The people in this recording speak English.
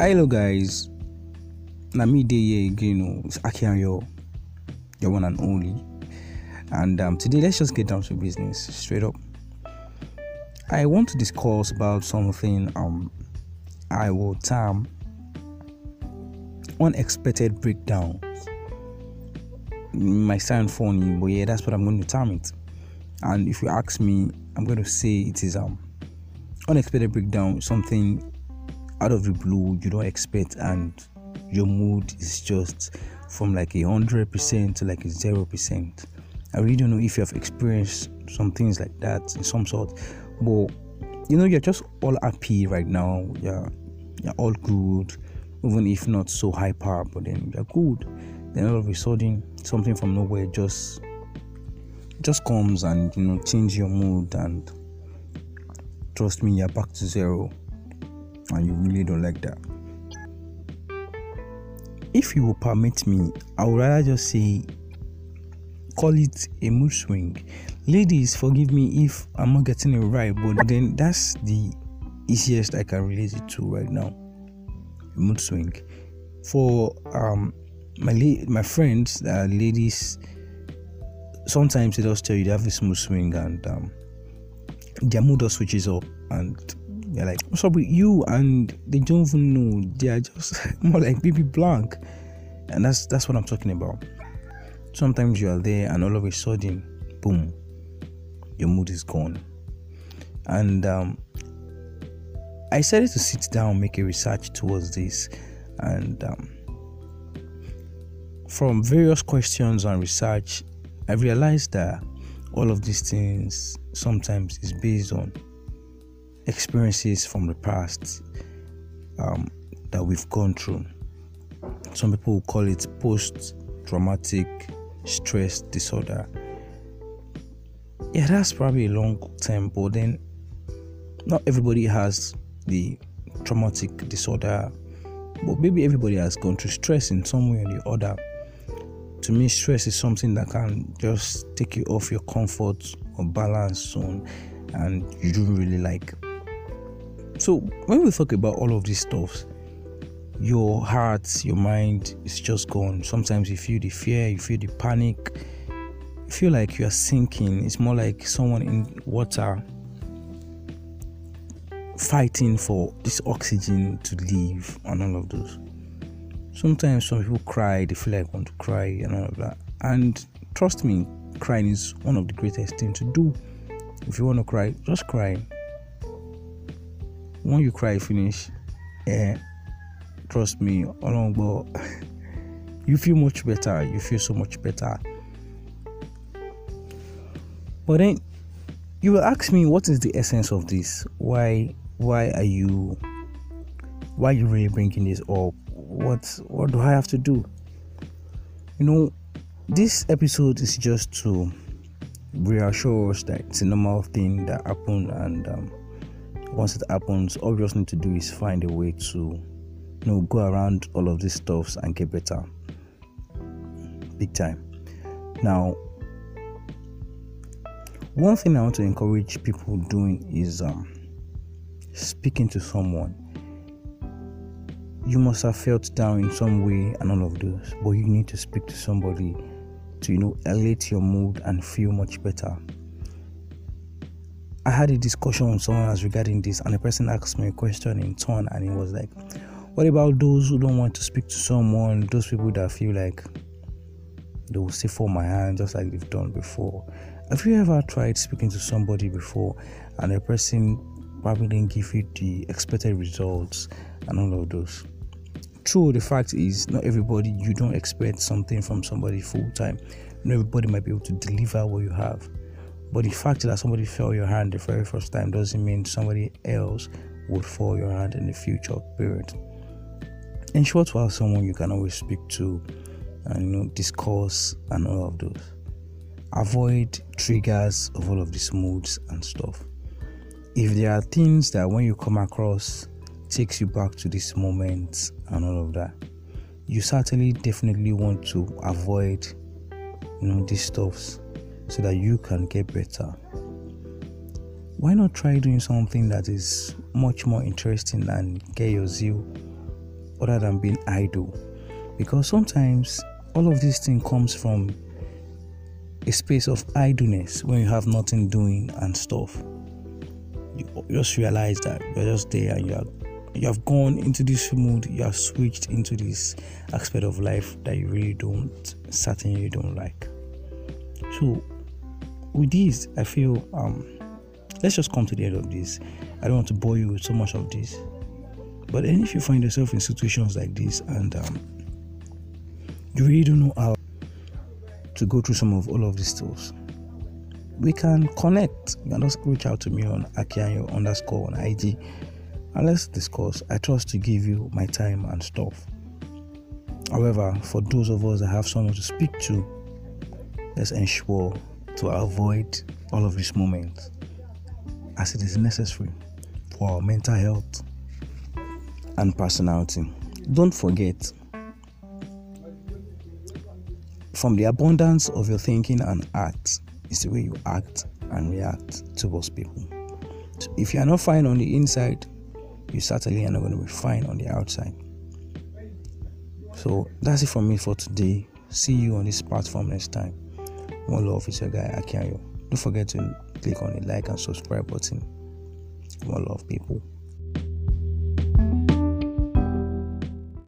Hello guys, na me dey here again. Oh, it's Akianyo, your one and only. And um, today, let's just get down to business, straight up. I want to discuss about something um I will term unexpected breakdowns. It might sound funny, but yeah, that's what I'm going to term it. And if you ask me, I'm going to say it is um unexpected breakdown, something out of the blue you don't expect, and your mood is just from like a hundred percent to like a zero percent. I really don't know if you have experienced some things like that in some sort, but you know you're just all happy right now. Yeah, you're all good, even if not so hyper, but then you're good. Then all of a sudden, something from nowhere just just comes and you know change your mood and trust me, you're back to zero, and you really don't like that. If you will permit me, I would rather just say call it a mood swing. Ladies, forgive me if I'm not getting it right, but then that's the easiest I can relate it to right now. A mood swing. For um my la- my friends, uh, ladies, sometimes they just tell you they have this mood swing and um, their mood just switches up and they're like, What's up with you? And they don't even know. They are just more like baby blank. And that's that's what I'm talking about. Sometimes you are there and all of a sudden, boom, your mood is gone. And um, I decided to sit down, make a research towards this, and um, from various questions and research, I realized that all of these things sometimes is based on experiences from the past um, that we've gone through. Some people will call it post traumatic stress disorder. Yeah, that's probably a long term, but then not everybody has the traumatic disorder, but maybe everybody has gone through stress in some way or the other. To me, stress is something that can just take you off your comfort or balance zone, and you don't really like. So, when we talk about all of these stuffs, your heart, your mind is just gone. Sometimes you feel the fear, you feel the panic, you feel like you are sinking. It's more like someone in water fighting for this oxygen to leave and all of those. Sometimes some people cry, they feel like want to cry and all of that. And trust me, crying is one of the greatest things to do. If you want to cry, just cry. When you cry finish, eh, trust me, along but you feel much better. You feel so much better. But then you will ask me what is the essence of this? Why why are you why are you really bringing this up? What what do I have to do? You know, this episode is just to reassure us that it's a normal thing that happened and um, once it happens all we just need to do is find a way to you know go around all of these stuffs and get better. Big time. Now one thing i want to encourage people doing is um, speaking to someone. You must have felt down in some way and all of those but you need to speak to somebody to you know elevate your mood and feel much better i had a discussion with someone else regarding this and the person asked me a question in turn and it was like what about those who don't want to speak to someone those people that feel like they will say for my hand just like they've done before? Have you ever tried speaking to somebody before and the person probably didn't give you the expected results and all of those? True the fact is not everybody you don't expect something from somebody full time not everybody might be able to deliver what you have but the fact that somebody fell your hand the very first time doesn't mean somebody else would fall your hand in the future period ensure to have someone you can always speak to and you know discuss and all of those avoid triggers of all of these moods and stuff. If there are things that when you come across takes you back to this moment and all of that you certainly definitely want to avoid you know these stuffs so that you can get better why not try doing something that is much more interesting and get your zeal other than being idle. Because sometimes all of this thing comes from a space of idleness when you have nothing doing and stuff. You just realize that you're just there and you are you have gone into this mood, you have switched into this aspect of life that you really don't certainly don't like. So with this, I feel um let's just come to the end of this. I don't want to bore you with so much of this. But then if you find yourself in situations like this and um, you really don't know how to go through some of all of these tools, we can connect. You can just reach out to me on Akianyo underscore on IG and let's discuss. I trust to give you my time and stuff. However, for those of us that have someone to speak to, let's ensure to avoid all of these moments as it is necessary for our mental health and personality. Don't forget, from the abundance of your thinking and act is the way you act and react towards people. So if you are not fine on the inside, you certainly are not going to be fine on the outside. So that's it from me for today. See you on this platform next time. More love is your guy Akianyo. Don't forget to click on the like and subscribe button. More love, people.